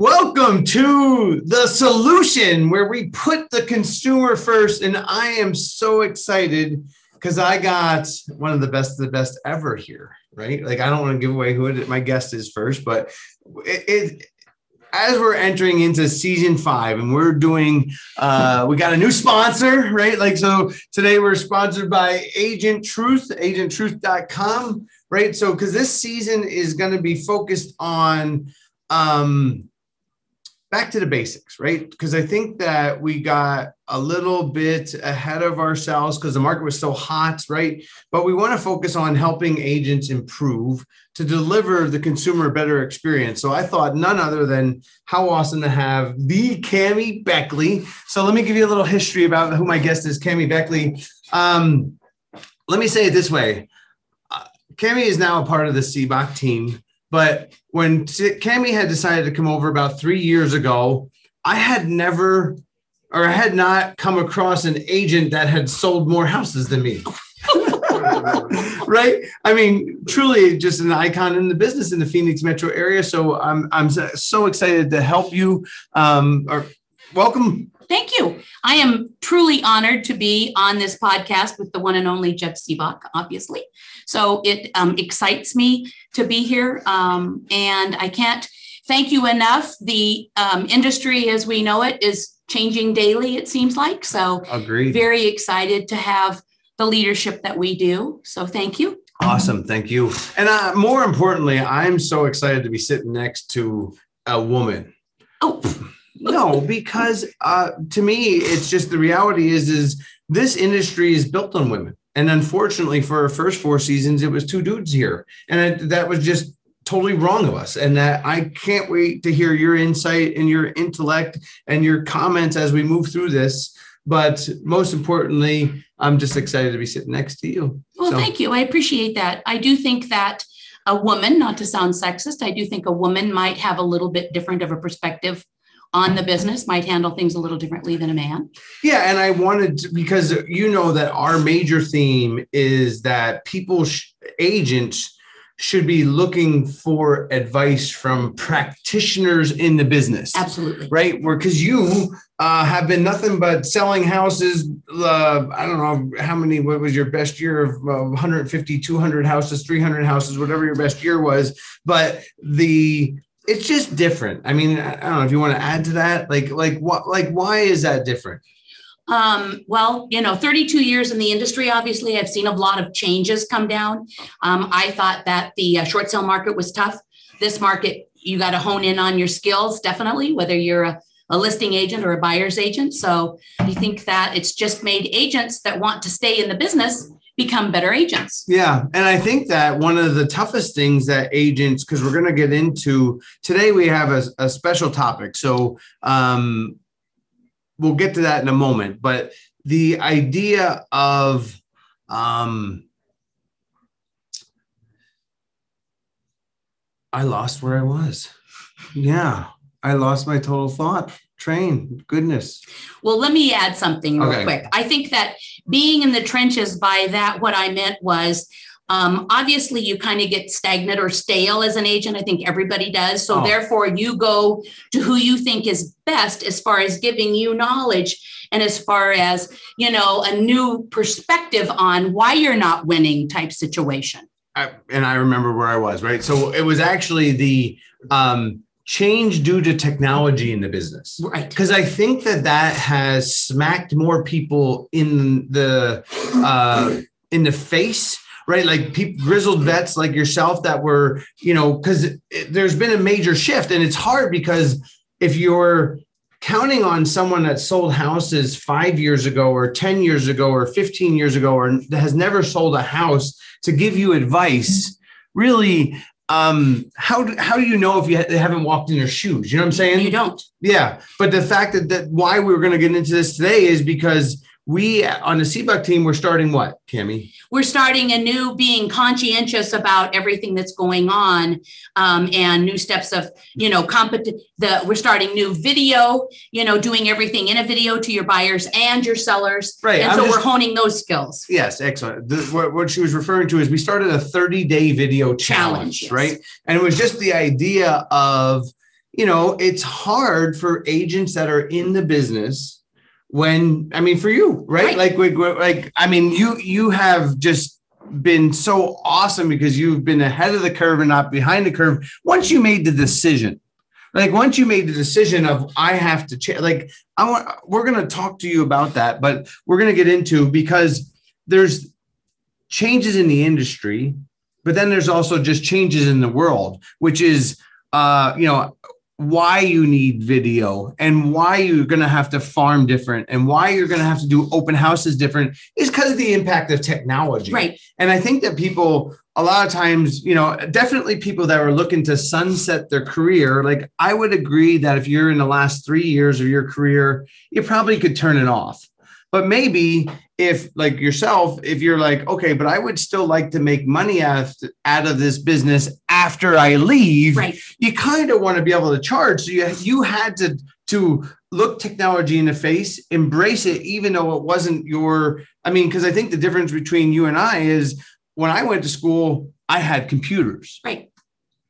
Welcome to the solution where we put the consumer first. And I am so excited because I got one of the best of the best ever here, right? Like, I don't want to give away who my guest is first, but it, it as we're entering into season five and we're doing uh we got a new sponsor right like so today we're sponsored by agent truth agenttruth.com right so because this season is going to be focused on um back to the basics, right? Because I think that we got a little bit ahead of ourselves because the market was so hot, right? But we want to focus on helping agents improve to deliver the consumer a better experience. So I thought none other than how awesome to have the Cami Beckley. So let me give you a little history about who my guest is, Cami Beckley. Um, let me say it this way. Uh, Cami is now a part of the Sibbach team. But when Cami had decided to come over about three years ago, I had never or I had not come across an agent that had sold more houses than me. right? I mean, truly just an icon in the business in the Phoenix metro area. So I'm I'm so excited to help you. Um, or welcome. Thank you. I am truly honored to be on this podcast with the one and only Jeff Sibbach, obviously. So it um, excites me to be here. Um, and I can't thank you enough. The um, industry as we know it is changing daily, it seems like. So, Agreed. very excited to have the leadership that we do. So, thank you. Awesome. Thank you. And uh, more importantly, I'm so excited to be sitting next to a woman. Oh, no, because uh, to me, it's just the reality is is this industry is built on women. And unfortunately, for our first four seasons, it was two dudes here. And I, that was just totally wrong of us. And that I can't wait to hear your insight and your intellect and your comments as we move through this. But most importantly, I'm just excited to be sitting next to you. Well, so. thank you. I appreciate that. I do think that a woman, not to sound sexist, I do think a woman might have a little bit different of a perspective on the business might handle things a little differently than a man. Yeah, and I wanted to, because you know that our major theme is that people sh- agents should be looking for advice from practitioners in the business. Absolutely. Right? Where because you uh, have been nothing but selling houses. Uh, I don't know how many, what was your best year of uh, 150, 200 houses, 300 houses, whatever your best year was. But the it's just different. I mean, I don't know if you want to add to that. Like, like what, like, why is that different? Um, well, you know, 32 years in the industry, obviously, I've seen a lot of changes come down. Um, I thought that the uh, short sale market was tough. This market, you got to hone in on your skills, definitely, whether you're a, a listing agent or a buyer's agent. So I think that it's just made agents that want to stay in the business become better agents. Yeah. And I think that one of the toughest things that agents, because we're going to get into today, we have a, a special topic. So um, we'll get to that in a moment. But the idea of, um, I lost where I was. Yeah. I lost my total thought train. Goodness. Well, let me add something real okay. quick. I think that being in the trenches by that, what I meant was um, obviously you kind of get stagnant or stale as an agent. I think everybody does. So oh. therefore, you go to who you think is best as far as giving you knowledge and as far as you know a new perspective on why you're not winning type situation. I, and I remember where I was right. So it was actually the um, change due to technology in the business. Right. Because i think that that has smacked more people in the uh in the face right? Like people grizzled vets like yourself that were you know because there's been a major shift. And it's hard because if you're counting on someone that sold houses five years ago or 10 years ago or 15 years ago or that has never sold a house to give you advice really um how do, how do you know if you ha- haven't walked in their shoes? You know what i'm saying? You don't. Yeah but the fact that, that why we were going to get into this today is because we on the Sibbach team, we're starting what, Cami? We're starting a new being conscientious about everything that's going on um, and new steps of, you know, competent. The we're starting new video, you know, doing everything in a video to your buyers and your sellers. Right. And I'm so just, we're honing those skills. Yes, excellent. What, what, she was referring to is we started a 30 day video challenge, challenge yes. right? And it was just the idea of you know, it's hard for agents that are in the business when I mean for you, right? right. Like like I mean you you have just been so awesome because you've been ahead of the curve and not behind the curve. Once you made the decision, like once you made the decision of I have to change, like I want we're gonna talk to you about that, but we're gonna get into because there's changes in the industry, but then there's also just changes in the world, which is uh, you know, why you need video and why you're going to have to farm different and why you're going to have to do open houses different is because of the impact of technology. Right. And I think that people, a lot of times, you know, definitely people that are looking to sunset their career, like I would agree that if you're in the last three years of your career, you probably could turn it off. But maybe if like yourself, if you're like, okay, but I would still like to make money out, out of this business after I leave, right. you kind of want to be able to charge. So you you had to to look technology in the face, embrace it, even though it wasn't your. I mean, because I think the difference between you and I is when I went to school, I had computers. Right.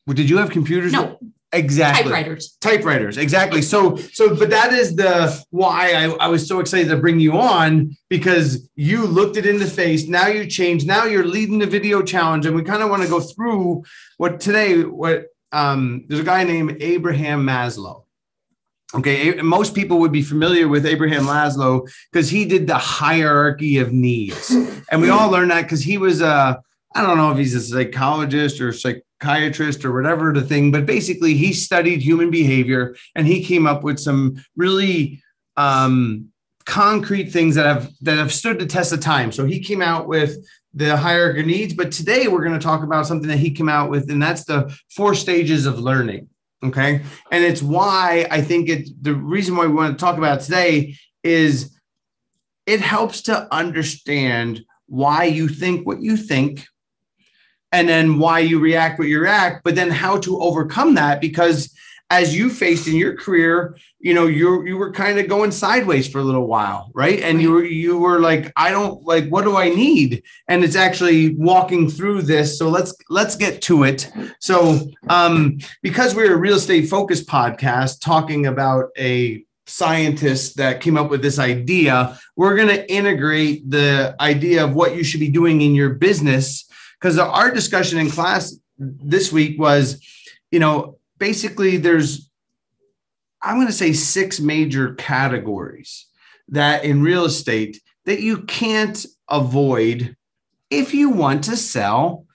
Well, did you have computers? No. Exactly. Typewriters. Typewriters. Exactly. So, so, but that is the why I, I was so excited to bring you on because you looked it in the face. Now you changed. Now you're leading the video challenge. And we kind of want to go through what today, what, um, there's a guy named Abraham Maslow. Okay. Most people would be familiar with Abraham Maslow because he did the hierarchy of needs. And we all learned that because he was a, I don't know if he's a psychologist or psych psychiatrist or whatever the thing, but basically he studied human behavior and he came up with some really um, concrete things that have that have stood the test of time. So he came out with the hierarchy needs, but today we're going to talk about something that he came out with, and that's the four stages of learning. Okay, and it's why I think it. The reason why we want to talk about today is it helps to understand why you think what you think and then why you react what you react, but then how to overcome that because as you faced in your career, you know, you you were kind of going sideways for a little while, right? And you were you were like, I don't like, what do I need? And it's actually walking through this. So let's let's get to it. So um, because we're a real estate focused podcast talking about a scientist that came up with this idea, we're going to integrate the idea of what you should be doing in your business because our discussion in class this week was, you know, basically there's, I'm going to say six major categories that in real estate that you can't avoid if you want to sell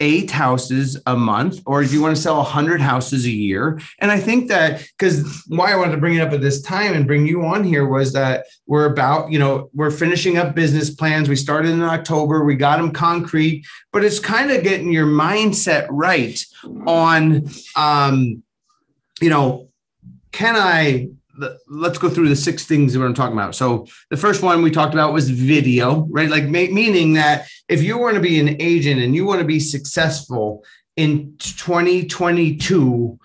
eight houses a month or do you want to sell 100 houses a year? And i think that because why i wanted to bring it up at this time and bring you on here was that we're about you know we're finishing up business plans. We started in october. We got them concrete but it's kind of getting your mindset right on um you know can i let's go through the six things that I'm talking about. So the first one we talked about was video, right? Like ma- meaning that if you want to be an agent and you want to be successful in 2022,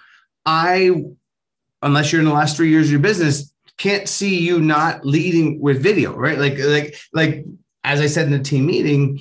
I, unless you're in the last three years of your business, can't see you not leading with video, right? Like, like, like, as I said in the team meeting,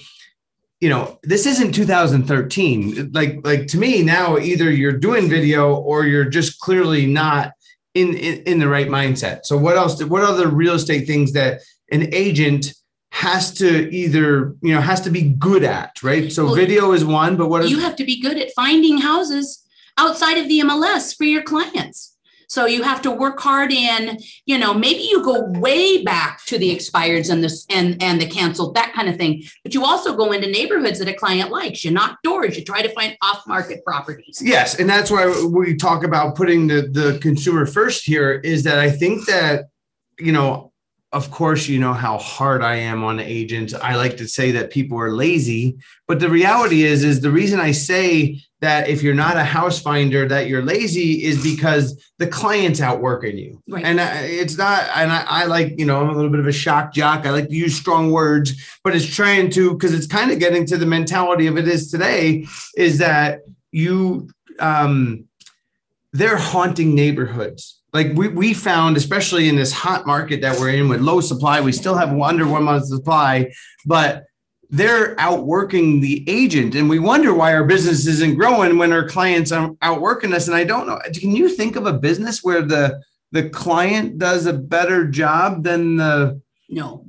you know, this isn't 2013. Like, like to me now, either you're doing video or you're just clearly not in, in, in the right mindset. So what else? What other real estate things that an agent has to either you know has to be good at, right? So well, video is one, but what is you have to be good at finding houses outside of the MLS for your clients. So you have to work hard in, you know, maybe you go way back to the expireds and the and and the canceled, that kind of thing. But you also go into neighborhoods that a client likes. You knock doors, you try to find off-market properties. Yes. And that's why we talk about putting the, the consumer first here, is that I think that, you know, of course, you know how hard I am on agents. I like to say that people are lazy, but the reality is, is the reason I say that if you're not a house finder, that you're lazy is because the client's outworking you. Right. And it's not, and I, I, like, you know, I'm a little bit of a shock jock. I like to use strong words, but it's trying to, because it's kind of getting to the mentality of it is today, is that you, um, they're haunting neighborhoods like we, we found, especially in this hot market that we're in with low supply, we still have under one month supply, but they're outworking the agent and we wonder why our business isn't growing when our clients are outworking us and i don't know can you think of a business where the the client does a better job than the no.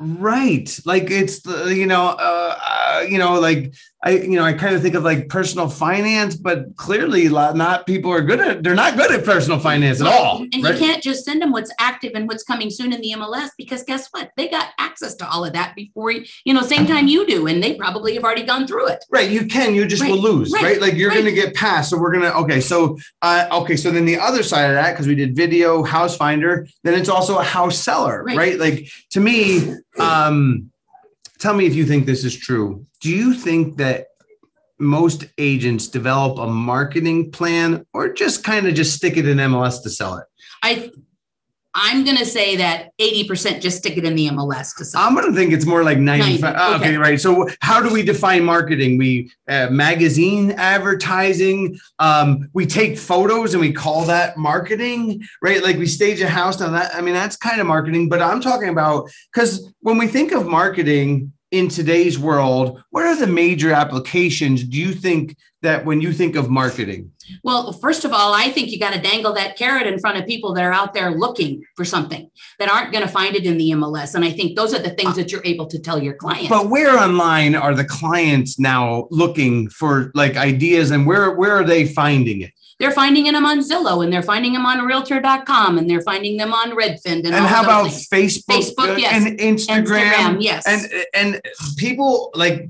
Right like it's the you know uh, uh, you know like i you know i kind of think of like personal finance but clearly not people are good at they're not good at personal finance at all and right? you can't just send them what's active and what's coming soon in the mls because guess what they got access to all of that before you you know same time you do and they probably have already gone through it right you can you just right. will lose right, right? like you're going to get passed so we're going to okay so uh okay so then the other side of that because we did video house finder then it's also a house seller right like to me um, tell me if you think this is true. Do you think that most agents develop a marketing plan or just kind of just stick it in MLS to sell it? I I'm going to say that 80% just stick it in the MLS to sell. I'm going to think it's more like 95. 90. Okay. okay. right. So how do we define marketing? We uh, magazine advertising. Um, we take photos and we call that marketing, right? Like we stage a house. Now that, I mean, that's kind of marketing, but I'm talking about, because when we think of marketing, in today's world, what are the major applications do you think that when you think of marketing? Well, first of all, I think you got to dangle that carrot in front of people that are out there looking for something that aren't going to find it in the MLS. And I think those are the things that you're able to tell your clients. But where online are the clients now looking for like ideas and where where are they finding it? They're finding them on Zillow and they're finding them on realtor.com and they're finding them on Redfin. And, and how about things. Facebook, Facebook yes. and Instagram? Instagram? Yes. And, and people like,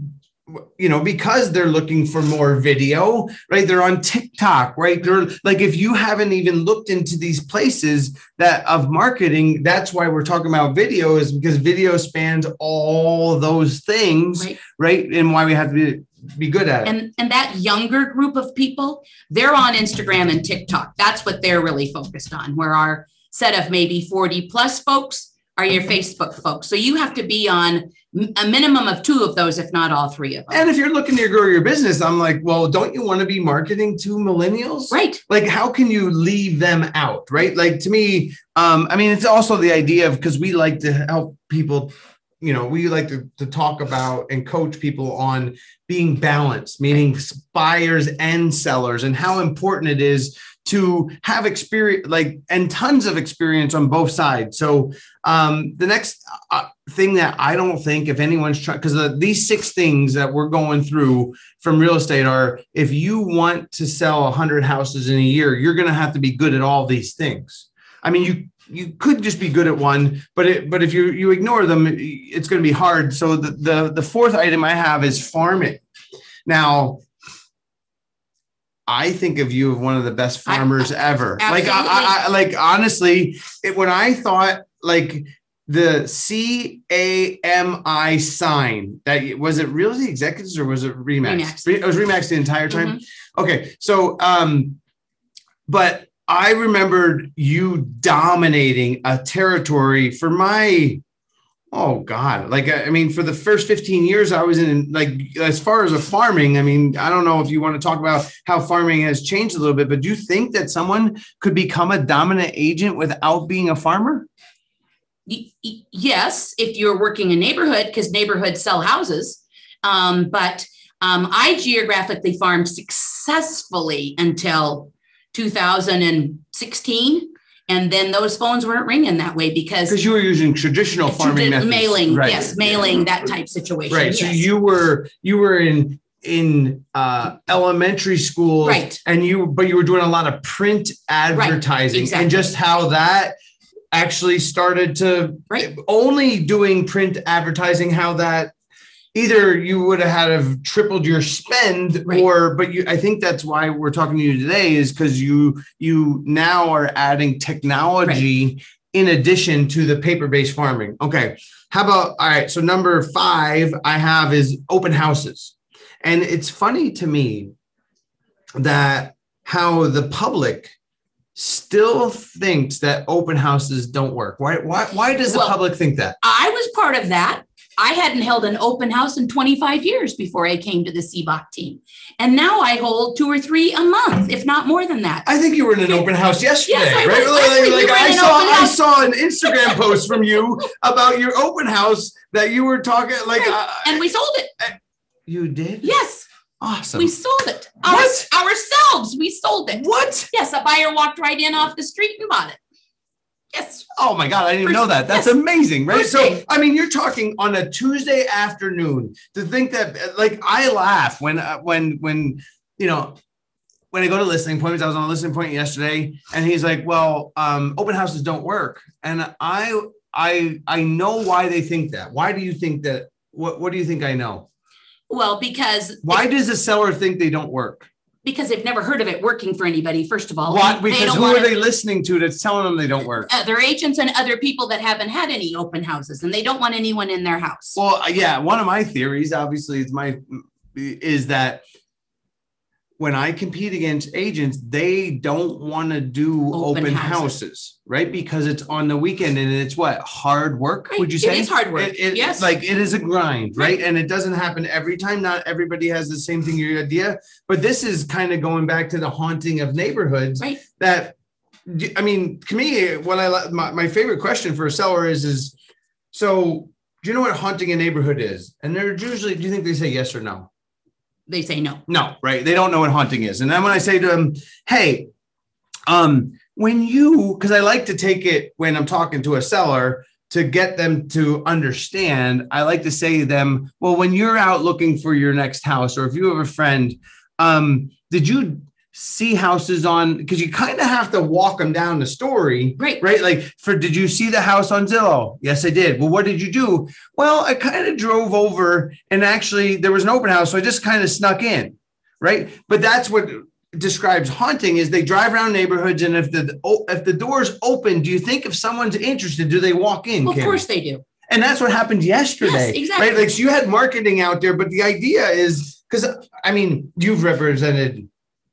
you know, because they're looking for more video, right? They're on TikTok, right? They're like, if you haven't even looked into these places that of marketing, that's why we're talking about video is because video spans all those things, right? right? And why we have to be be good at it. And and that younger group of people, they're on Instagram and TikTok. That's what they're really focused on. Where our set of maybe 40 plus folks are your Facebook folks. So you have to be on a minimum of two of those, if not all three of them. And if you're looking to grow your business, I'm like, well, don't you want to be marketing to millennials? Right. Like, how can you leave them out? Right. Like to me, um, I mean, it's also the idea of because we like to help people you know we like to, to talk about and coach people on being balanced meaning buyers and sellers and how important it is to have experience like and tons of experience on both sides so um the next uh, thing that i don't think if anyone's trying because these six things that we're going through from real estate are if you want to sell 100 houses in a year you're going to have to be good at all these things i mean you you could just be good at one, but it, but if you you ignore them, it's going to be hard. So the, the the fourth item I have is farming. Now, I think of you as one of the best farmers I, ever. Absolutely. Like I, I, like honestly, it, when I thought like the C A M I sign that was it Realty Executives or was it Remax? Remax. It was Remax the entire time. Mm-hmm. Okay, so um, but I remembered you dominating a territory for my oh god. Like i mean for the first 15 years i was in like as far as a farming i mean i don't know if you want to talk about how farming has changed a little bit but do you think that someone could become a dominant agent without being a farmer? Yes if you're working in a neighborhood because neighborhoods sell houses. Um, but um, i geographically farmed successfully until 2016 and then those phones weren't ringing that way because because you were using traditional farming methods. mailing right. yes mailing that type situation right yes. so you were you were in in uh, elementary school right and you but you were doing a lot of print advertising right. exactly. and just how that actually started to right. only doing print advertising how that either you would have had have tripled your spend right. or but you i think that's why we're talking to you today is because you you now are adding technology right. in addition to the paper-based farming. Okay how about all right so number five i have is open houses. And it's funny to me that how the public still thinks that open houses don't work. Why why, why does the well, public think that? I was part of that I hadn't held an open house in 25 years before I came to the Sibbach team. And now I hold two or three a month, if not more than that. I think you were in an open house yesterday, yes, right? Was, like, like I saw I saw an Instagram post from you about your open house that you were talking like right. uh, and we sold it. Uh, you did? Yes. Awesome. We sold it. What? Our, ourselves. We sold it. What? Yes, a buyer walked right in off the street and bought it. Yes. Oh my God, I didn't First, know that. That's yes. amazing, right? First so, day. I mean, you're talking on a Tuesday afternoon to think that, like, I laugh when, uh, when, when, you know, when I go to listening appointments, I was on a listening point yesterday, and he's like, "Well, um, open houses don't work," and I, I, I know why they think that. Why do you think that? What, what do you think I know? Well, because why does a seller think they don't work? Because they've never heard of it working for anybody. First of all, what? Because who are they listening to that's telling them they don't work? Uh, other agents and other people that haven't had any open houses, and they don't want anyone in their house. Well, uh, yeah, one of my theories, obviously, is my is that when I compete against agents, they don't want to do open, open houses. houses. right? Because it's on the weekend and it's what hard work. Right. Would you say it is hard work? It, it, yes, like it is a grind, right? right? And it doesn't happen every time. Not everybody has the same thing. Your idea, but this is kind of going back to the haunting of neighborhoods. Right. That I mean, to me, what I my, my favorite question for a seller is is so. Do you know what haunting a neighborhood is? And they're usually, do you think they say yes or no? They say no. No, right? They don't know what haunting is. And then when I say to them, "Hey, um, when you," because I like to take it when I'm talking to a seller to get them to understand. I like to say to them, "Well, when you're out looking for your next house, or if you have a friend, um, did you see houses on because you kind of have to walk them down the story right. right? Like for did you see the house on zillow? Yes i did. Well what did you do? Well i kind of drove over and actually there was an open house so i just kind of snuck in right? But that's what describes haunting is they drive around neighborhoods and if the if the doors open do you think if someone's interested do they walk in well, of course they do. And that's what happened yesterday yes, exactly. right? Like so you had marketing out there but the idea is because i mean you've represented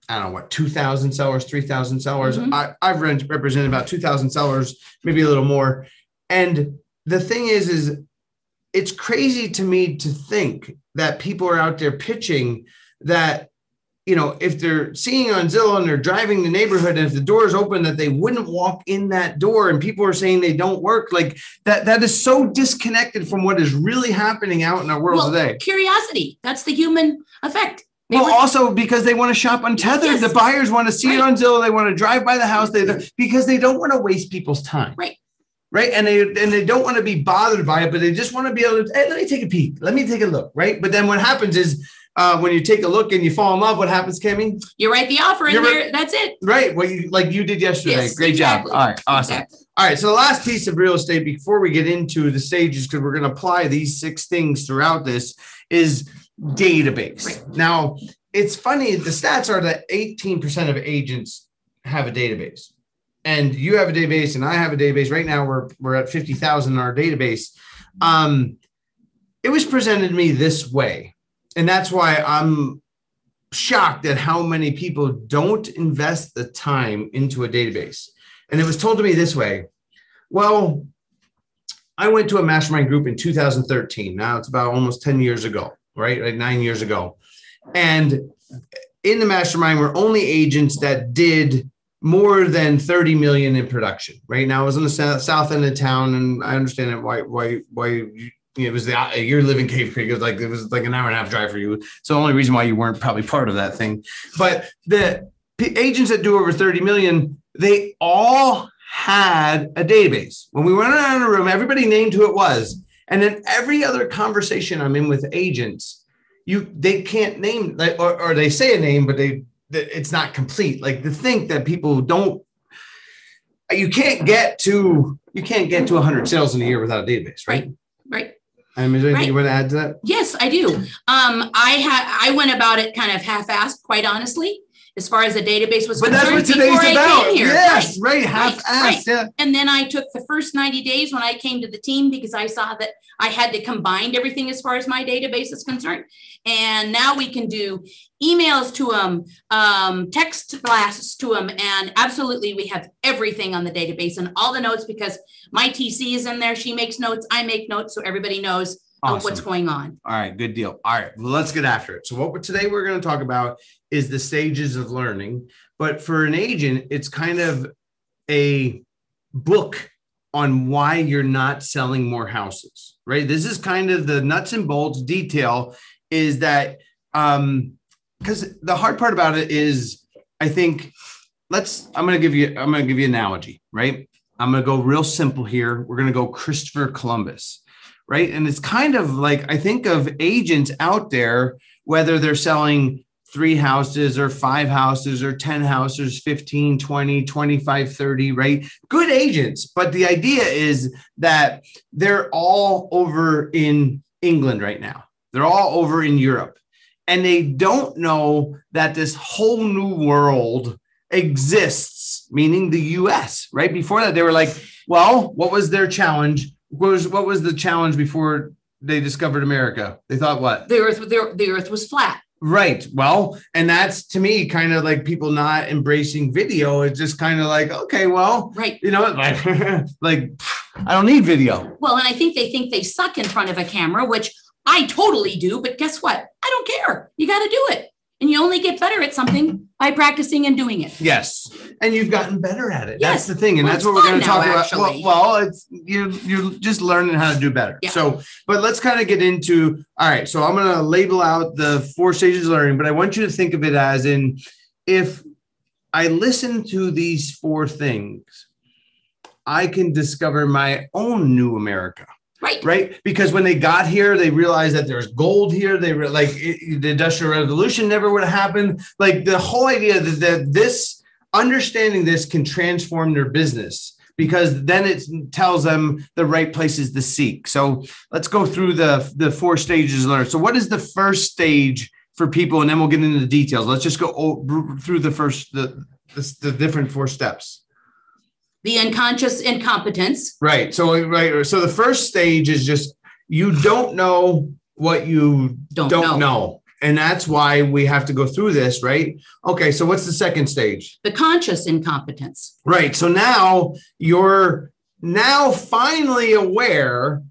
I don't know what, 2,000 sellers, 3,000 sellers. Mm-hmm. I, I've represented about 2,000 sellers, maybe a little more. And the thing is, is it's crazy to me to think that people are out there pitching that, you know, if they're seeing on Zillow and they're driving the neighborhood and if the door is open, that they wouldn't walk in that door and people are saying they don't work. Like that, that is so disconnected from what is really happening out in our world well, today. Curiosity. That's the human effect they well, also because they want to shop untethered. Yes. The buyers want to see right. it on Zillow. They want to drive by the house. They because they don't want to waste people's time. Right. Right. And they and they don't want to be bothered by it, but they just want to be able to, hey, let me take a peek. Let me take a look. Right. But then what happens is uh, when you take a look and you fall in love, what happens, Cami? You write the offer in there. That's it. Right. Well, you, like you did yesterday. Yes, Great exactly. job. All right. Awesome. Exactly. All right. So the last piece of real estate before we get into the stages, because we're going to apply these six things throughout this, is database. Right. Now, it's funny. The stats are that 18% of agents have a database, and you have a database, and I have a database. Right now, we're we're at 50,000 in our database. Um, it was presented to me this way, and that's why I'm shocked at how many people don't invest the time into a database. And it was told to me this way. Well, I went to a mastermind group in 2013. Now it's about almost 10 years ago, right? Like nine years ago. And in the mastermind were only agents that did more than 30 million in production. Right now, I was on the south end of town, and I understand it why why why you, it was the uh, you're living Cave Creek. It was like it was like an hour and a half drive for you. So the only reason why you weren't probably part of that thing. But the agents that do over 30 million, they all had a database. When we went around the room, everybody named who it was. And then every other conversation I'm in with agents, you they can't name like or, or they say a name but they it's not complete like to think that people don't you can't get to you can't get to 100 sales in a year without a database right right, I mean, is there anything right. you want to add to that? Yes, I do. Um, I had I went about it kind of half-assed, quite honestly as far as the database was but concerned. That's what today's about. Yes, right, right half right, right. Yeah. And then I took the first 90 days when I came to the team because I saw that I had to combine everything as far as my database is concerned. And now we can do emails to them, um, text blasts to them, and absolutely we have everything on the database and all the notes because my TC is in there. She makes notes, I make notes, so everybody knows awesome. what's going on. All right, good deal. All right, well, let's get after it. So, what today we're going to talk about is the stages of learning. But for an agent, it's kind of a book on why you're not selling more houses, right? This is kind of the nuts and bolts detail is that um because the hard part about it is I think let's I'm gonna give you I'm gonna give you an analogy, right? I'm gonna go real simple here. We're gonna go Christopher Columbus, right? And it's kind of like I think of agents out there, whether they're selling three houses or five houses or 10 houses 15 20 25 30 right? Good agents. But the idea is that they're all over in england right now. They're all over in europe. And they don't know that this whole new world exists meaning the us right? Before that they were like well what was their challenge what was what was the challenge before they discovered america they thought what the earth the, the earth was flat Right. Well, and that's to me kind of like people not embracing video. It's just kind of like, okay, well, right. You know, like, like I don't need video. Well, and I think they think they suck in front of a camera, which I totally do. But guess what? I don't care. You got to do it. And you only get better at something by practicing and doing it. Yes. And you've gotten better at it. Yes. That's the thing. And well, that's what we're going to talk about. Well, well, it's you're you're just learning how to do better. Yeah. So, but let's kind of get into all right. So I'm going to label out the four stages of learning, but I want you to think of it as in if I listen to these four things, I can discover my own new America. Right. Right. Because when they got here, they realized that there's gold here. They were like it, the Industrial Revolution never would have happened. Like the whole idea that, that this understanding this can transform their business because then it tells them the right places to seek. So let's go through the the four stages learn. So what is the first stage for people, and then we'll get into the details. Let's just go through the first the the, the different four steps the unconscious incompetence. Right. So right. So the first stage is just you don't know what you don't, don't know. know. And that's why we have to go through this, right? Okay, so what's the second stage? The conscious incompetence. Right. So now you're now finally aware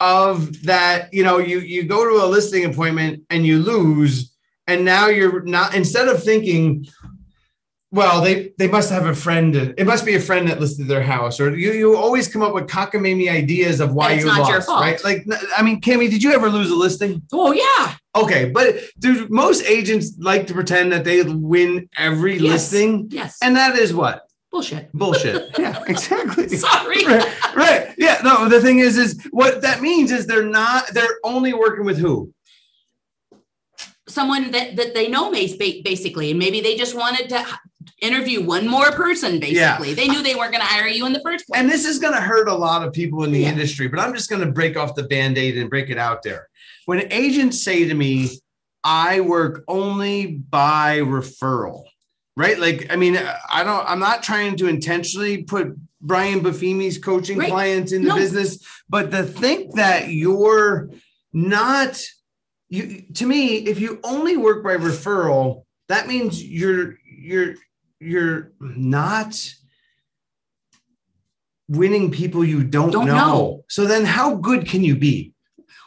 of that, you know, you you go to a listing appointment and you lose and now you're not instead of thinking well, they they must have a friend. It must be a friend that listed their house, or you you always come up with cockamamie ideas of why you lost, right? Like, I mean, Cami, did you ever lose a listing? Oh yeah. Okay, but dude, most agents like to pretend that they win every yes. listing. Yes. And that is what bullshit. Bullshit. yeah, exactly. Sorry. Right, right. Yeah. No. The thing is, is what that means is they're not. They're only working with who someone that, that they know basically and maybe they just wanted to interview one more person basically yeah. they knew they weren't going to hire you in the first place and this is going to hurt a lot of people in the yeah. industry but i'm just going to break off the band-aid and break it out there when agents say to me i work only by referral right like i mean i don't i'm not trying to intentionally put brian buffini's coaching right. clients in the no. business but to think that you're not you to me if you only work by referral that means you're you're you're not winning people you don't, don't know. know. So then how good can you be?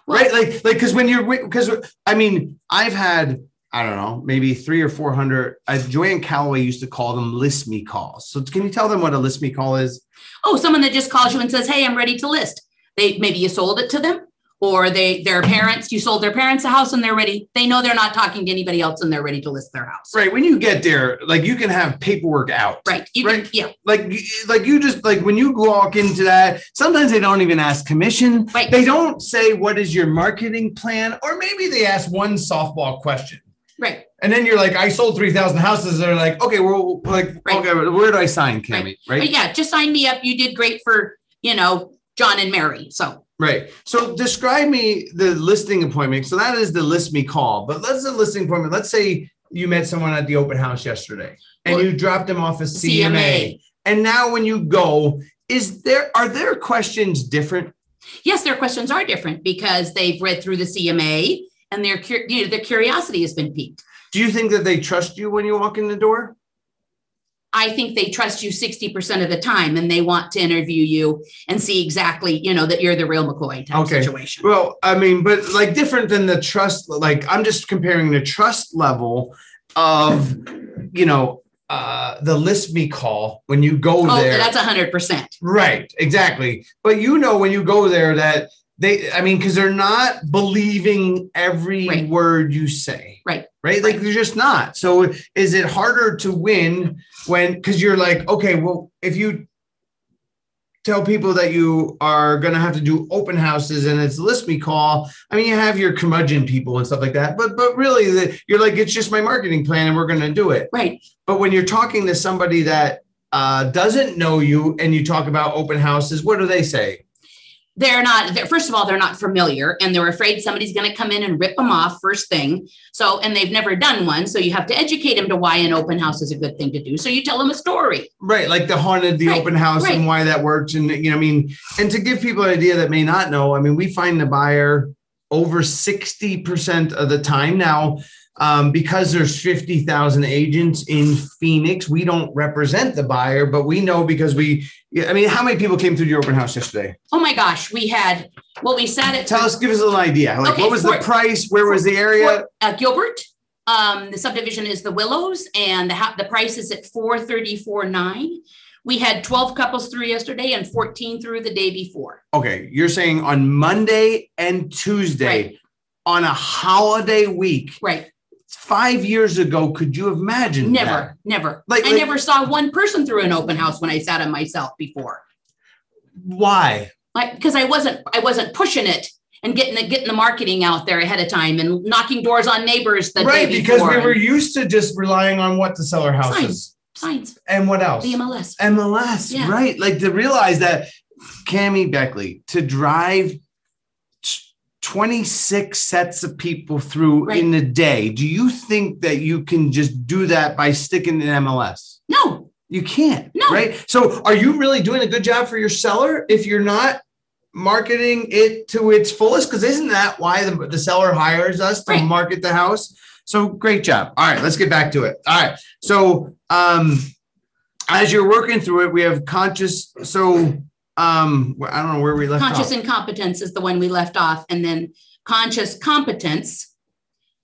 Well, right? Like, like, cause when you're, because I mean, I've had, I don't know, maybe three or 400, as uh, Joanne Calloway used to call them list me calls. So can you tell them what a list me call is? Oh, someone that just calls you and says, Hey, I'm ready to list. They, maybe you sold it to them or they their parents you sold their parents a house and they're ready they know they're not talking to anybody else and they're ready to list their house right when you get there like you can have paperwork out right you right can, yeah like like you just like when you walk into that sometimes they don't even ask commission right they don't say what is your marketing plan or maybe they ask one softball question right and then you're like, I sold 3,000 houses. They're like, okay, well, like, right. okay, where do I sign, Cami? Right. right? But yeah, just sign me up. You did great for, you know, John and Mary. So Right. So describe me the listing appointment. So that is the list me call. But let's the listing appointment. Let's say you met someone at the open house yesterday and well, you dropped them off a CMA. CMA. And now when you go, is there are there questions different? Yes, their questions are different because they've read through the CMA and their you know, their curiosity has been piqued. Do you think that they trust you when you walk in the door? I think they trust you 60% of the time and they want to interview you and see exactly, you know, that you're the real McCoy type okay. situation. Well, I mean, but like different than the trust, like I'm just comparing the trust level of, you know, uh the list me call when you go oh, there. That's a hundred percent. Right, exactly. But you know when you go there that they i mean because they're not believing every right. word you say. Right. Right? Like they're just not. So is it harder to win when because you're like okay well if you tell people that you are going to have to do open houses and it's list me call i mean you have your curmudgeon people and stuff like that but but really the, you're like it's just my marketing plan and we're going to do it. Right. But when you're talking to somebody that uh, doesn't know you and you talk about open houses what do they say they're not they're, first of all they're not familiar and they're afraid somebody's going to come in and rip them off first thing. So and they've never done one so you have to educate them to why an open house is a good thing to do. So you tell them a story. Right like the haunted the right, open house right. and why that works and you know i mean and to give people an idea that may not know i mean we find the buyer over 60% of the time. Now um, because there's 50,000 agents in Phoenix, we don't represent the buyer, but we know because we, I mean, how many people came through your open house yesterday? Oh my gosh, we had, well, we sat at. Tell us, give us an idea. Like, okay, what was the price? Where was the area? uh, Gilbert. Um, the subdivision is the Willows, and the, the price is at 434.9. We had 12 couples through yesterday and 14 through the day before. Okay. You're saying on Monday and Tuesday right. on a holiday week. Right five years ago, could you imagine? Never, that? never. Like, I like, never saw one person through an open house when I sat on myself before. Why? Like, because I wasn't, I wasn't pushing it and getting the getting the marketing out there ahead of time and knocking doors on neighbors the right because we were used to just relying on what to sell our houses signs, signs, and what else the MLS MLS yeah. right like to realize that Cami Beckley to drive 26 sets of people through right. in a day. Do you think that you can just do that by sticking in MLS? No. You can't. No. Right. So are you really doing a good job for your seller if you're not marketing it to its fullest? Because isn't that why the, the seller hires us to right. market the house? So great job. All right, let's get back to it. All right. So um as you're working through it, we have conscious. So um i don't know where we left conscious off. incompetence is the one we left off and then conscious competence.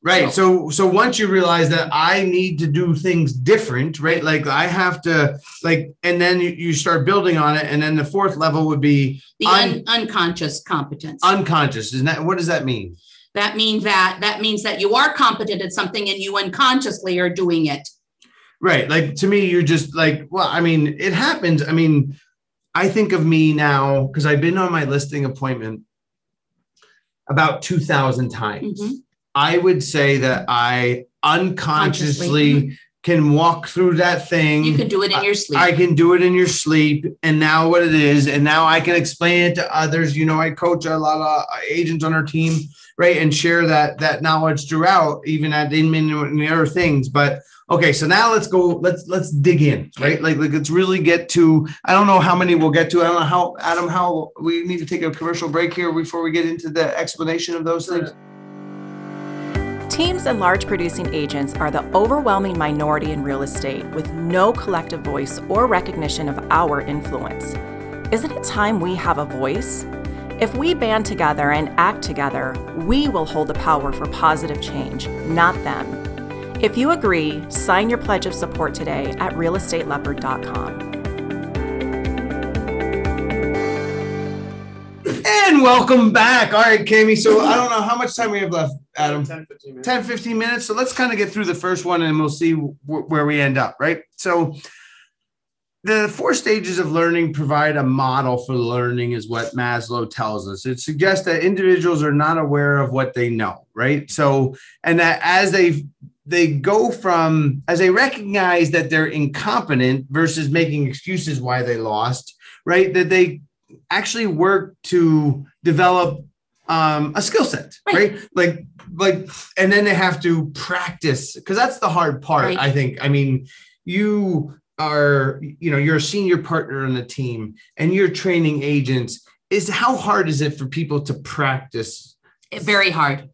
Right so so once you realize that i need to do things different right like i have to like and then you, you start building on it and then the fourth level would be the un, un, unconscious competence. unconscious is that what does that mean? That means that that means that you are competent at something and you unconsciously are doing it. Right like to me you're just like well i mean it happens i mean I think of me now because I've been on my listing appointment about 2,000 times. Mm-hmm. I would say that I unconsciously mm-hmm. can walk through that thing. You can do it in your sleep. I can do it in your sleep. And now what it is, and now I can explain it to others. You know, I coach a lot of agents on our team, right? And share that that knowledge throughout, even at in and other things. But Okay, so now let's go. Let's let's dig in, right? Like, like let's really get to. I don't know how many we'll get to. I don't know how Adam. How we need to take a commercial break here before we get into the explanation of those things. Teams and large producing agents are the overwhelming minority in real estate with no collective voice or recognition of our influence. Isn't it time we have a voice? If we band together and act together, we will hold the power for positive change, not them. If you agree, sign your pledge of support today at realestateleopard.com. And welcome back. All right, Cami. So I don't know how much time we have left, Adam. 10, 15 minutes. 10, 15 minutes. So let's kind of get through the first one and we'll see where we end up, right? So the four stages of learning provide a model for learning, is what Maslow tells us. It suggests that individuals are not aware of what they know, right? So, and that as they they go from as they recognize that they're incompetent versus making excuses why they lost, right? That they actually work to develop um, a skill set, right. right? Like, like, and then they have to practice because that's the hard part. Right. I think. I mean, you are, you know, you're a senior partner on the team, and you're training agents. Is how hard is it for people to practice? Very hard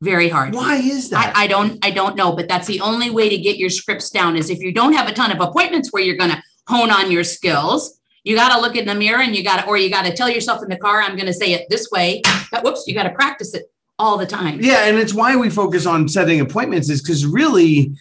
Very hard. Why is that? I, I don't I don't know, but that's the only way to get your scripts down is if you don't have a ton of appointments where you're gonna hone on your skills. You got to look in the mirror and you got to, or you got to tell yourself in the car, I'm going to say it this way. But whoops, you got to practice it all the time. Yeah. And it's why we focus on setting appointments is because really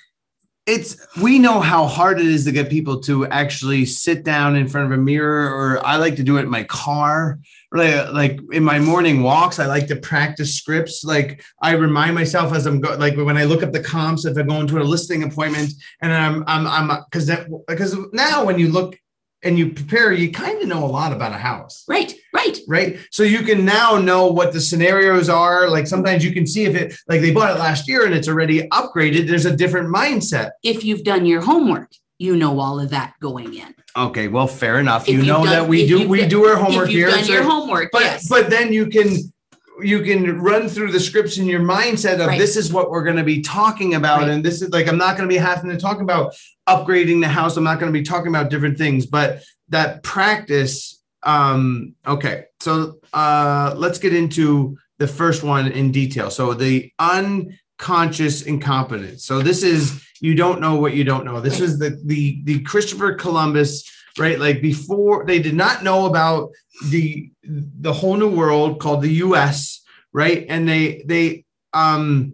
it's we know how hard it is to get people to actually sit down in front of a mirror or i like to do it in my car. Like, like in my morning walks i like to practice scripts. Like i remind myself as i'm going like when i look up the comps if i'm going to a listing appointment and i'm i'm i'm because that because now when you look and you prepare, you kind of know a lot about a house. Right, right. Right. So you can now know what the scenarios are. Like sometimes you can see if it, like they bought it last year and it's already upgraded, there's a different mindset. If you've done your homework, you know all of that going in. Okay, well, fair enough. If you know done, that we do we do our homework if you've here. Done so, your homework, but yes. but then you can you can run through the scripts in your mindset of right. this is what we're going to be talking about right. and this is like i'm not going to be having to talk about upgrading the house i'm not going to be talking about different things but that practice um okay so uh let's get into the first one in detail so the unconscious incompetence so this is you don't know what you don't know this is the the the christopher columbus right like before they did not know about the the whole new world called the us right and they they um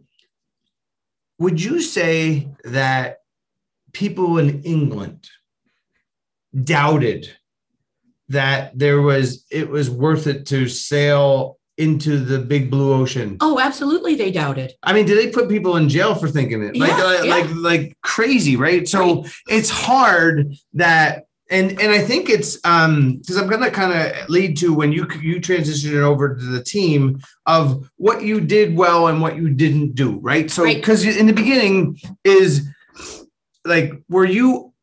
would you say that people in england doubted that there was it was worth it to sail into the big blue ocean. Oh, absolutely, they doubted. I mean, did they put people in jail for thinking it? Like, yeah, like, yeah. like, like crazy, right? So right. it's hard that, and and I think it's um because I'm gonna kind of lead to when you you transition it over to the team of what you did well and what you didn't do, right? So because right. in the beginning is like, were you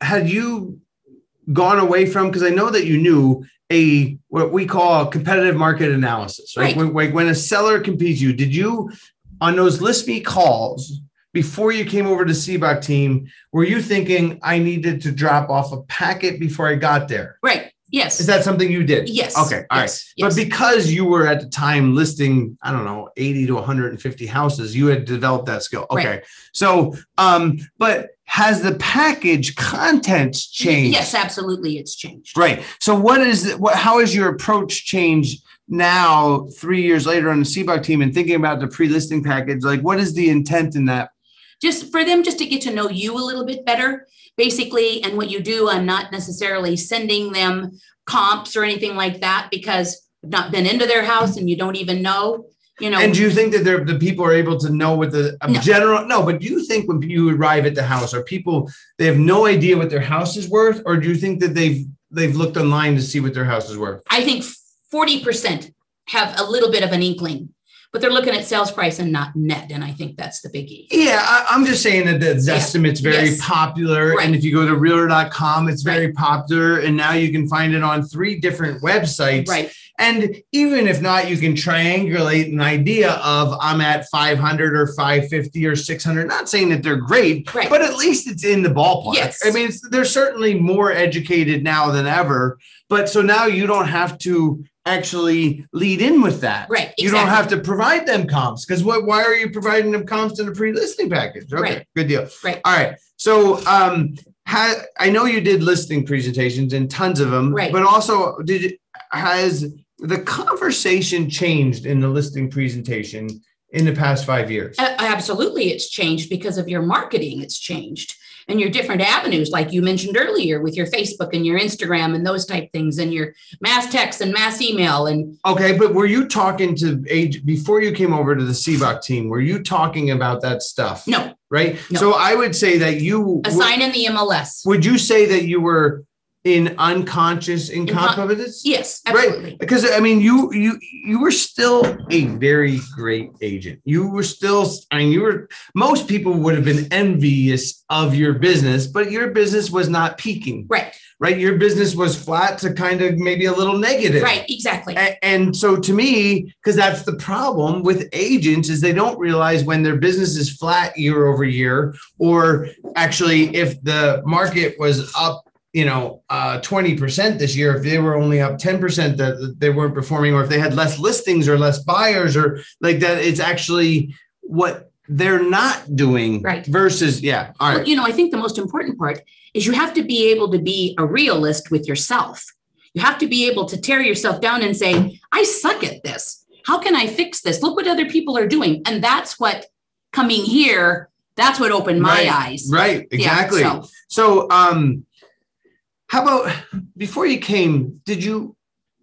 had you gone away from? Because I know that you knew a what we call a competitive market analysis, right? right. When, when a seller competes you, did you on those list me calls before you came over to Sibbach team, were you thinking I needed to drop off a packet before I got there? Right. Yes. Is that something you did? Yes. Okay. All yes. right. Yes. But because you were at the time listing, I don't know, 80 to 150 houses, you had developed that skill. Okay. Right. So, um, but has the package contents changed? Yes, absolutely. It's changed. Right. So what is what how has your approach changed now three years later on the Sibbach team and thinking about the pre-listing package? Like what is the intent in that? Just for them just to get to know you a little bit better basically, and what you do, I'm not necessarily sending them comps or anything like that because I've not been into their house and you don't even know. You know, and do you think that the people are able to know what the no. general? No, but do you think when you arrive at the house, are people they have no idea what their house is worth, or do you think that they've they've looked online to see what their house is worth? I think forty percent have a little bit of an inkling but they're looking at sales price and not net. And I think that's the biggie. Yeah, I, am just saying that the Zestimate's yeah. very yes. popular. Right. And if you go to realtor.com, it's very right. popular. And now you can find it on three different websites. Right. And even if not, you can triangulate an idea of I'm at 500 or 550 or 600. Not saying that they're great, right. but at least it's in the ballpark. Yes. I mean, they're certainly more educated now than ever. But so now you don't have to actually lead in with that. Right. Exactly. You don't have to provide them comps because what why are you providing them comps in a pre-listing package? Okay, right. good deal. Right. All right. So um ha, I know you did listing presentations and tons of them, right. but also did has the conversation changed in the listing presentation in the past five years? Uh, absolutely, it's changed because of your marketing. It's changed and your different avenues, like you mentioned earlier, with your Facebook and your Instagram and those type things, and your mass text and mass email. And okay, but were you talking to age before you came over to the Sibbach team? Were you talking about that stuff? No. Right. No. So I would say that you assign in the MLS. Would you say that you were in unconscious incompetence? yes, absolutely. Right. Because I mean, you you you were still a very great agent. You were still, I mean, you were most people would have been envious of your business, but your business was not peaking. Right. Right. Your business was flat to kind of maybe a little negative. Right, exactly. And, and so to me, because that's the problem with agents is they don't realize when their business is flat year over year, or actually if the market was up you know, uh, 20% this year, if they were only up 10%, that they weren't performing, or if they had less listings or less buyers or like that, it's actually what they're not doing right. versus yeah all right. Well, you know i think the most important part is you have to be able to be a realist with yourself. You have to be able to tear yourself down and say i suck at this. How can i fix this? Look what other people are doing. And that's what coming here that's what opened my right. eyes. Right. Exactly. yeah, so. so um how about before you came did you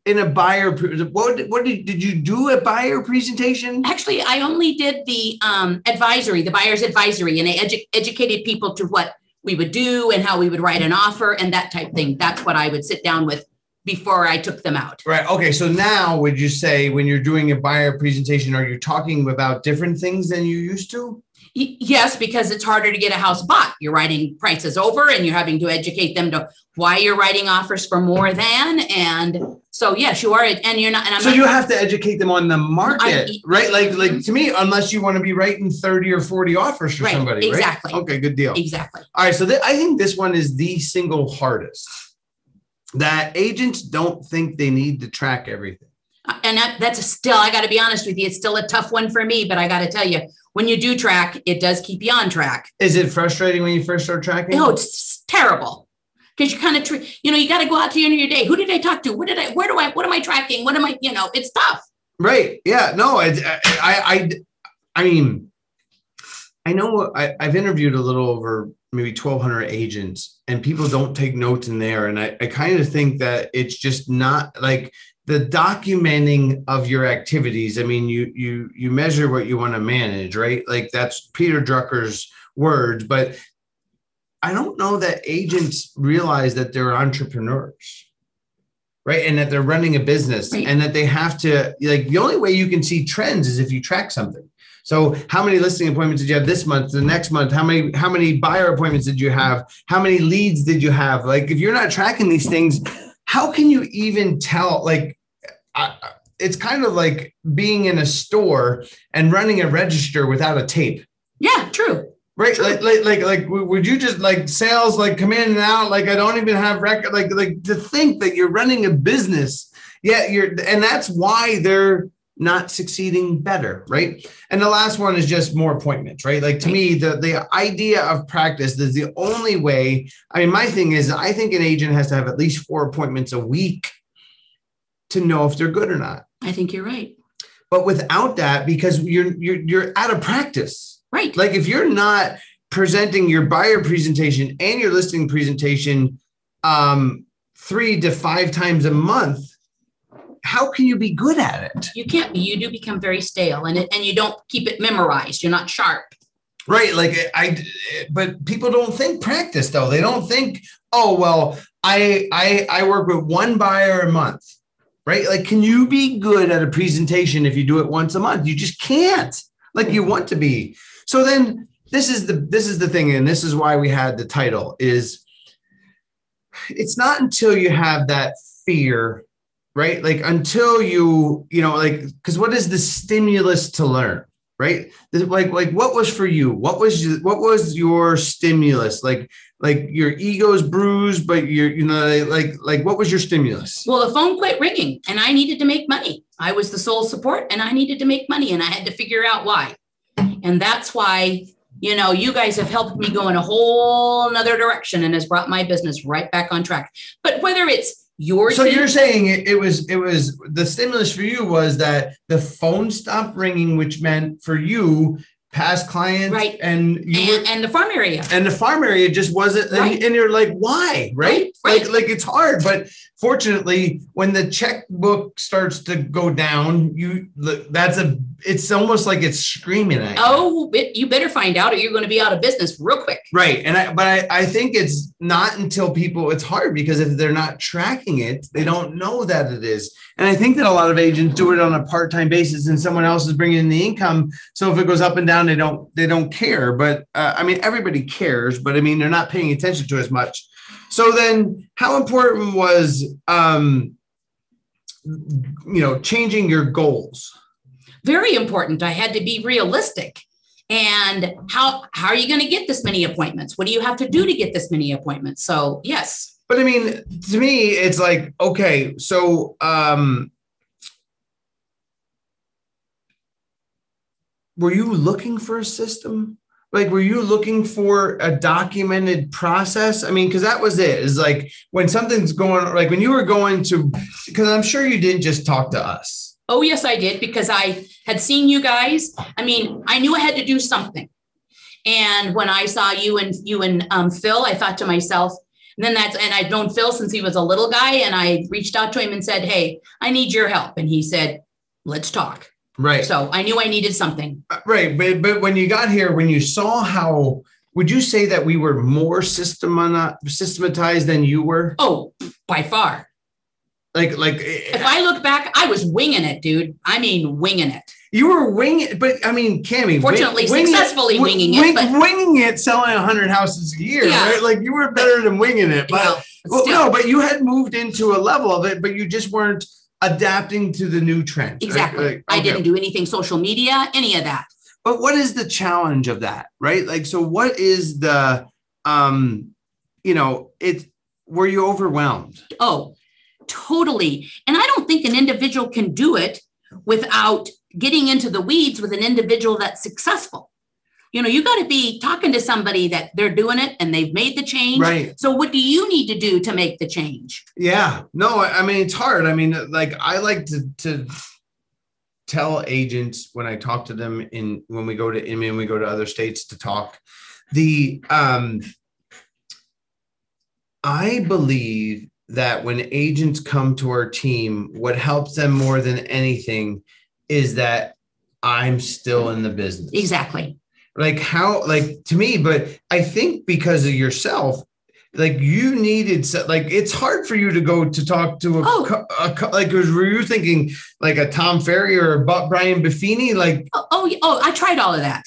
in a buyer what what did, did you do a buyer presentation? Actually i only did the um, advisory the buyer's advisory and i edu- educated people to what we would do and how we would write an offer and that type thing. That's what i would sit down with before i took them out. Right okay so now would you say when you're doing a buyer presentation are you talking about different things than you used to Yes, because it's harder to get a house bought. You're writing prices over and you're having to educate them to why you're writing offers for more than. And so, yes, you are. And you're not. And I'm so not, you have to educate them on the market, I, right? Like, like to me, unless you want to be writing 30 or 40 offers for right, somebody, exactly. Right? Okay, good deal. Exactly. All right. So th- I think this one is the single hardest that agents don't think they need to track everything. And that's still, I got to be honest with you, it's still a tough one for me, but I got to tell you, when you do track, it does keep you on track. Is it frustrating when you first start tracking? No, it's terrible because you kind of, tr- you know, you got to go out to the end of your day. Who did I talk to? What did I, where do I, what am I tracking? What am I, you know, it's tough. Right. Yeah. No, I, I, I, I mean, I know I, I've interviewed a little over maybe 1200 agents and people don't take notes in there. And I, I kind of think that it's just not like the documenting of your activities. I mean you you you measure what you want to manage right? Like that's peter drucker's words but i don't know that agents realize that they're entrepreneurs right? And that they're running a business right. and that they have to like the only way you can see trends is if you track something. So how many listing appointments did you have this month the next month? How many how many buyer appointments did you have? How many leads did you have? Like if you're not tracking these things how can you even tell like I, it's kind of like being in a store and running a register without a tape. Yeah true. Right? True. Like, like like like would you just like sales like come in and out like i don't even have record like like to think that you're running a business yeah you're and that's why they're not succeeding better, right? And the last one is just more appointments, right? Like to me, the the idea of practice is the only way. I mean, my thing is, I think an agent has to have at least four appointments a week to know if they're good or not. I think you're right. But without that, because you're you're you're out of practice, right? Like if you're not presenting your buyer presentation and your listing presentation um, three to five times a month how can you be good at it? You can't be. You do become very stale, and it, and you don't keep it memorized. You're not sharp. Right. Like I, but people don't think practice though. They don't think, oh well, I I I work with one buyer a month. Right. Like, can you be good at a presentation if you do it once a month? You just can't. Like you want to be. So then this is the this is the thing, and this is why we had the title is. It's not until you have that fear right? Like until you, you know, like, because what is the stimulus to learn? Right. Like, like what was for you? What was what was your stimulus? Like, like your ego's bruised, but you're, you know, like, like what was your stimulus? Well, the phone quit ringing and I needed to make money. I was the sole support and I needed to make money and I had to figure out why. And that's why you know, you guys have helped me go in a whole another direction and has brought my business right back on track. But whether it's your so you're saying it, it, was it was the stimulus for you was that the phone stopped ringing which meant for you past clients right. and you and, were, and the farm area. And the farm area just wasn't right. and, and, you're like why? Right? right. Like like it's hard but fortunately when the checkbook starts to go down you that's a it's almost like it's screaming at you. oh it, you better find out or you're going to be out of business real quick. Right and i but I, I think it's not until people it's hard because if they're not tracking it they don't know that it is. And i think that a lot of agents do it on a part-time basis and someone else is bringing in the income. So if it goes up and down they don't they don't care. But uh, i mean everybody cares but i mean they're not paying attention to as much so then, how important was um, you know changing your goals? Very important. I had to be realistic. And how how are you going to get this many appointments? What do you have to do to get this many appointments? So yes. But I mean, to me, it's like okay, so um, were you looking for a system? Like, were you looking for a documented process? I mean, because that was it. Is like when something's going, like when you were going to, because I'm sure you didn't just talk to us. Oh, yes, I did because I had seen you guys. I mean, I knew I had to do something. And when I saw you and you and um, Phil, I thought to myself, and then that's and I'd known Phil since he was a little guy, and I reached out to him and said, "Hey, I need your help," and he said, "Let's talk." Right. So I knew I needed something. Uh, right, but but when you got here, when you saw how, would you say that we were more system on, systematized than you were? Oh, by far. Like like if I look back, I was winging it, dude. I mean, winging it. You were winging, but I mean, Cami, fortunately, wing, successfully winging wing, it, but, winging it, selling hundred houses a year, yeah. right? Like you were better than winging it, but well, no, but you had moved into a level of it, but you just weren't adapting to the new trend. Exactly. Right? Like, okay. I didn't do anything social media, any of that. But what is the challenge of that, right? Like, so what is the, um, you know, it were you overwhelmed? Oh, totally. And I don't think an individual can do it without getting into the weeds with an individual that's successful. You know, you got to be talking to somebody that they're doing it and they've made the change. Right. So, what do you need to do to make the change? Yeah. No, I mean, it's hard. I mean, like, I like to, to, tell agents when I talk to them in when we go to I mean we go to other states to talk the um I believe that when agents come to our team what helps them more than anything is that I'm still in the business. Exactly. Like how, like to me, but I think because of yourself, like you needed, like it's hard for you to go to talk to a, oh. a, a like, were you thinking like a Tom Ferry or a Brian Buffini? Like, oh, oh, oh, I tried all of that.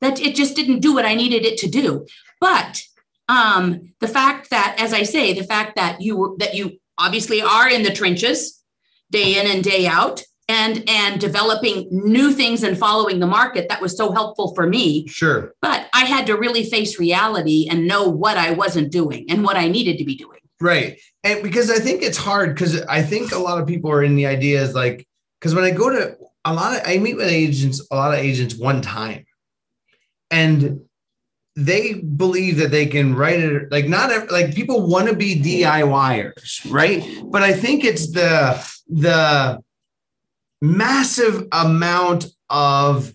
That it just didn't do what I needed it to do. But um, the fact that, as I say, the fact that you that you obviously are in the trenches day in and day out and and developing new things and following the market that was so helpful for me. Sure. But i had to really face reality and know what i wasn't doing and what i needed to be doing. Right. And because i think it's hard because i think a lot of people are in the ideas like because when i go to a lot of i meet with agents a lot of agents one time. And they believe that they can write it like not every, like people want to be DIYers, right? But I think it's the the massive amount of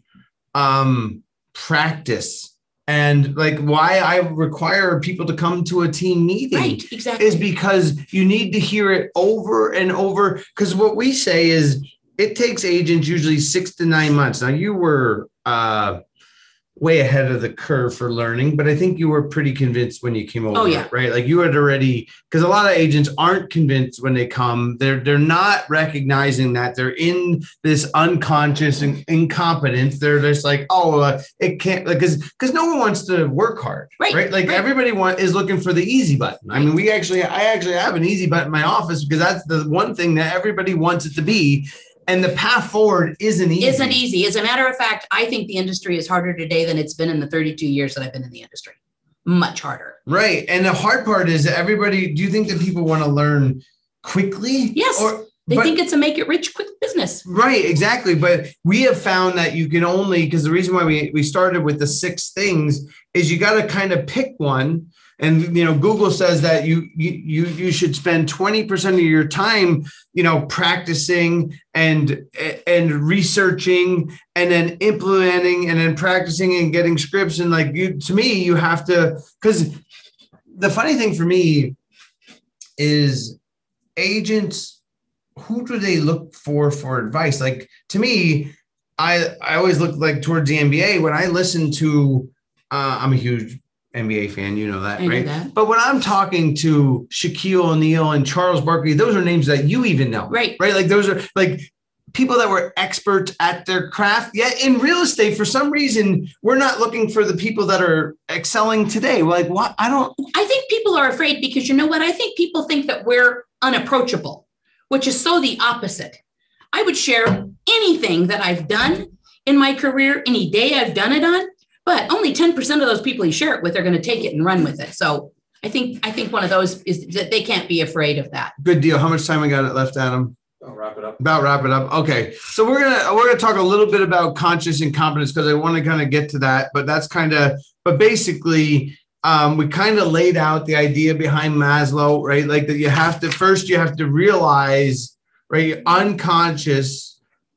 um, practice and like why I require people to come to a team meeting right, exactly. is because you need to hear it over and over. Because what we say is it takes agents usually six to nine months. Now you were uh, way ahead of the curve for learning, but I think you were pretty convinced when you came over, oh, yeah. right? Like you had already because a lot of agents aren't convinced when they come. They're they're not recognizing that they're in this unconscious and incompetence. They're just like, oh, uh, it can't because because no one wants to work hard, right? right? Like right. everybody want is looking for the easy button. I mean, we actually I actually have an easy button in my office because that's the one thing that everybody wants it to be and the path forward isn't easy. Isn't easy. As a matter of fact, I think the industry is harder today than it's been in the 32 years that I've been in the industry. Much harder. Right. And the hard part is everybody, do you think that people want to learn quickly? Yes. Or they but, think it's a make it rich quick business. Right, exactly. But we have found that you can only because the reason why we, we started with the six things is you got to kind of pick one and you know google says that you you you should spend 20% of your time you know practicing and and researching and then implementing and then practicing and getting scripts. And like you to me you have to because the funny thing for me is agents who do they look for for advice? Like to me i i always look like towards the nba when i listen to uh, i'm a huge NBA fan, you know that, I right? That. But when I'm talking to Shaquille O'Neal and Charles Barkley, those are names that you even know, right? Right? Like those are like people that were experts at their craft. Yet in real estate, for some reason, we're not looking for the people that are excelling today. We're like, what? I don't. I think people are afraid because you know what? I think people think that we're unapproachable, which is so the opposite. I would share anything that I've done in my career, any day I've done it on, but only 10% of those people you share it with are going to take it and run with it. So I think I think one of those is that they can't be afraid of that. Good deal. How much time we got left, Adam? I'll wrap it up. About wrap it up. Okay, so we're gonna we're gonna talk a little bit about conscious incompetence because I want to kind of get to that, but that's kind of but basically um, we kind of laid out the idea behind Maslow, right? Like that you have to first you have to realize, right, unconscious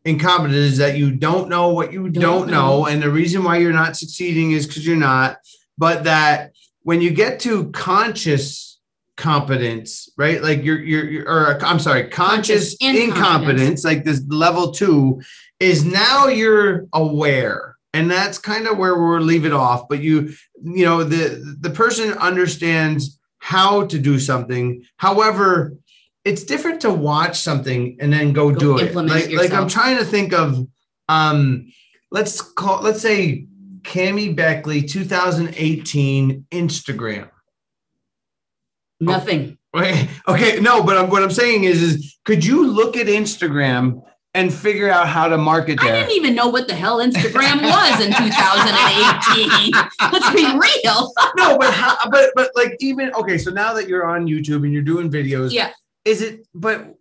incompetence is that you don't know what you don't, don't know. know, and the reason why you're not succeeding is because you're not. But that when you get to conscious competence, right? Like you're you're, you're or I'm sorry, conscious, conscious incompetence, like this level two, is now you're aware and that's kind of where we'll leave it off but you you know the the person understands how to do something however it's different to watch something and then go, go do it like, like i'm trying to think of um let's call let's say cami beckley 2018 instagram nothing oh, okay okay no but I'm, what i'm saying is is could you look at instagram and figure out how to market there. I didn't even know what the hell Instagram was in 2018. Let's be real. no, but how, but but like even okay, so now that you're on YouTube and you're doing videos, yeah, is it? But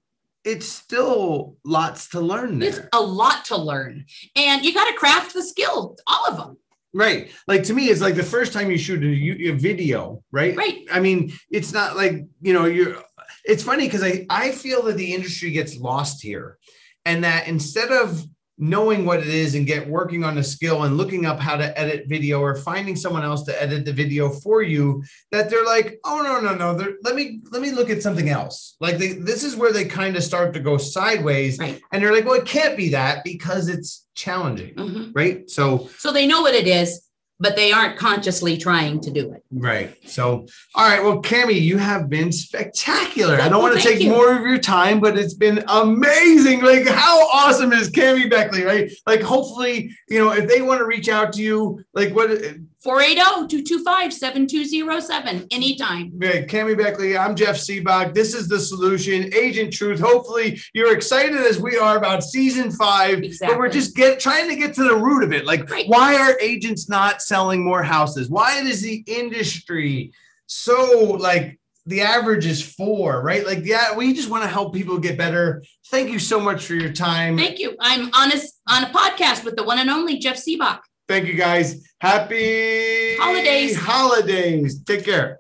it's still lots to learn there. It's a lot to learn, and you got to craft the skill, all of them. Right. Like to me, it's like the first time you shoot a, a video, right? Right. I mean, it's not like, you know, you're, it's funny because I, I feel that the industry gets lost here and that instead of knowing what it is and get working on a skill and looking up how to edit video or finding someone else to edit the video for you that they're like oh no no no they're, let me let me look at something else like they, this is where they kind of start to go sideways right. and they're like well it can't be that because it's challenging mm-hmm. right so so they know what it is but they aren't consciously trying to do it. Right. So, all right. Well, Cami, you have been spectacular. I don't want to take you. more of your time, but it's been amazing. Like, how awesome is Cami Beckley, right? Like, hopefully, you know, if they want to reach out to you, like, what 480-225-7207 anytime. Okay, Cami Beckley, I'm Jeff Sibbach. This is The Solution, Agent Truth. Hopefully you're excited as we are about season five, exactly. but we're just get trying to get to the root of it. Like, right. why are agents not selling more houses? Why is the industry so like the average is four, right? Like, yeah, we just want to help people get better. Thank you so much for your time. Thank you. I'm honest on a podcast with the one and only Jeff Sibbach. Thank you guys. Happy holidays. Holidays. Take care.